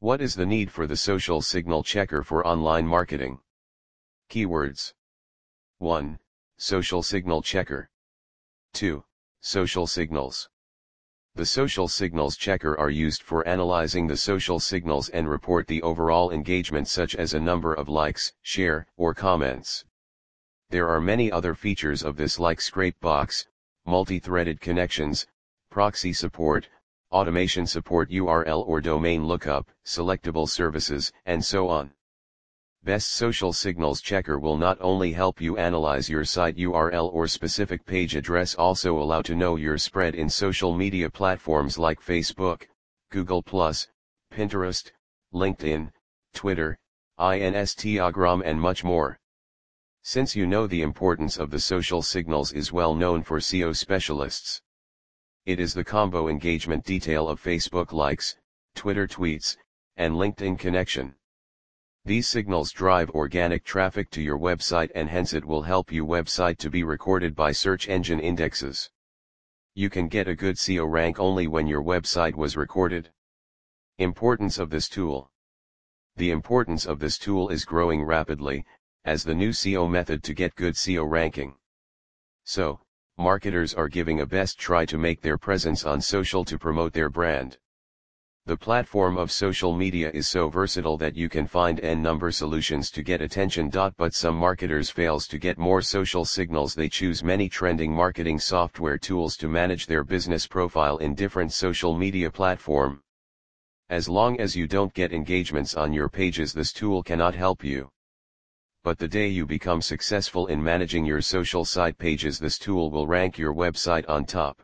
What is the need for the social signal checker for online marketing? Keywords 1. Social signal checker 2. Social signals The social signals checker are used for analyzing the social signals and report the overall engagement such as a number of likes, share, or comments. There are many other features of this like ScrapeBox, multi-threaded connections, proxy support, automation support URL or domain lookup, selectable services, and so on. Best Social Signals Checker will not only help you analyze your site URL or specific page address also allow to know your spread in social media platforms like Facebook, Google+, Pinterest, LinkedIn, Twitter, Instagram and much more. Since you know the importance of the social signals is well known for SEO specialists. It is the combo engagement detail of Facebook likes, Twitter tweets, and LinkedIn connection. These signals drive organic traffic to your website and hence it will help your website to be recorded by search engine indexes. You can get a good SEO rank only when your website was recorded. Importance of this tool. The importance of this tool is growing rapidly, as the new SEO method to get good SEO ranking. So, marketers are giving a best try to make their presence on social to promote their brand. The platform of social media is so versatile that you can find n number solutions to get attention. But some marketers fails to get more social signals they choose many trending marketing software tools to manage their business profile in different social media platform. As long as you don't get engagements on your pages this tool cannot help you. But the day you become successful in managing your social site pages this tool will rank your website on top.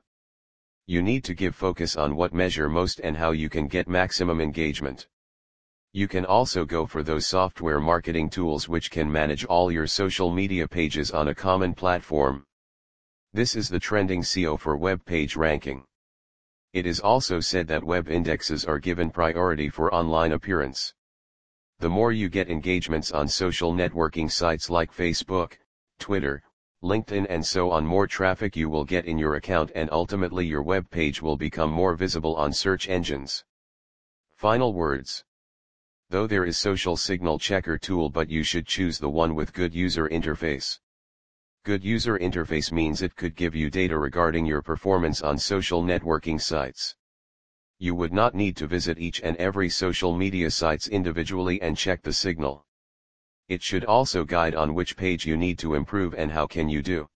You need to give focus on what measure most and how you can get maximum engagement. You can also go for those software marketing tools which can manage all your social media pages on a common platform. This is the trending SEO for web page ranking. It is also said that web indexes are given priority for online appearance. The more you get engagements on social networking sites like Facebook, Twitter, LinkedIn and so on more traffic you will get in your account and ultimately your web page will become more visible on search engines. Final words. Though there is social signal checker tool but you should choose the one with good user interface. Good user interface means it could give you data regarding your performance on social networking sites. You would not need to visit each and every social media sites individually and check the signal. It should also guide on which page you need to improve and how can you do.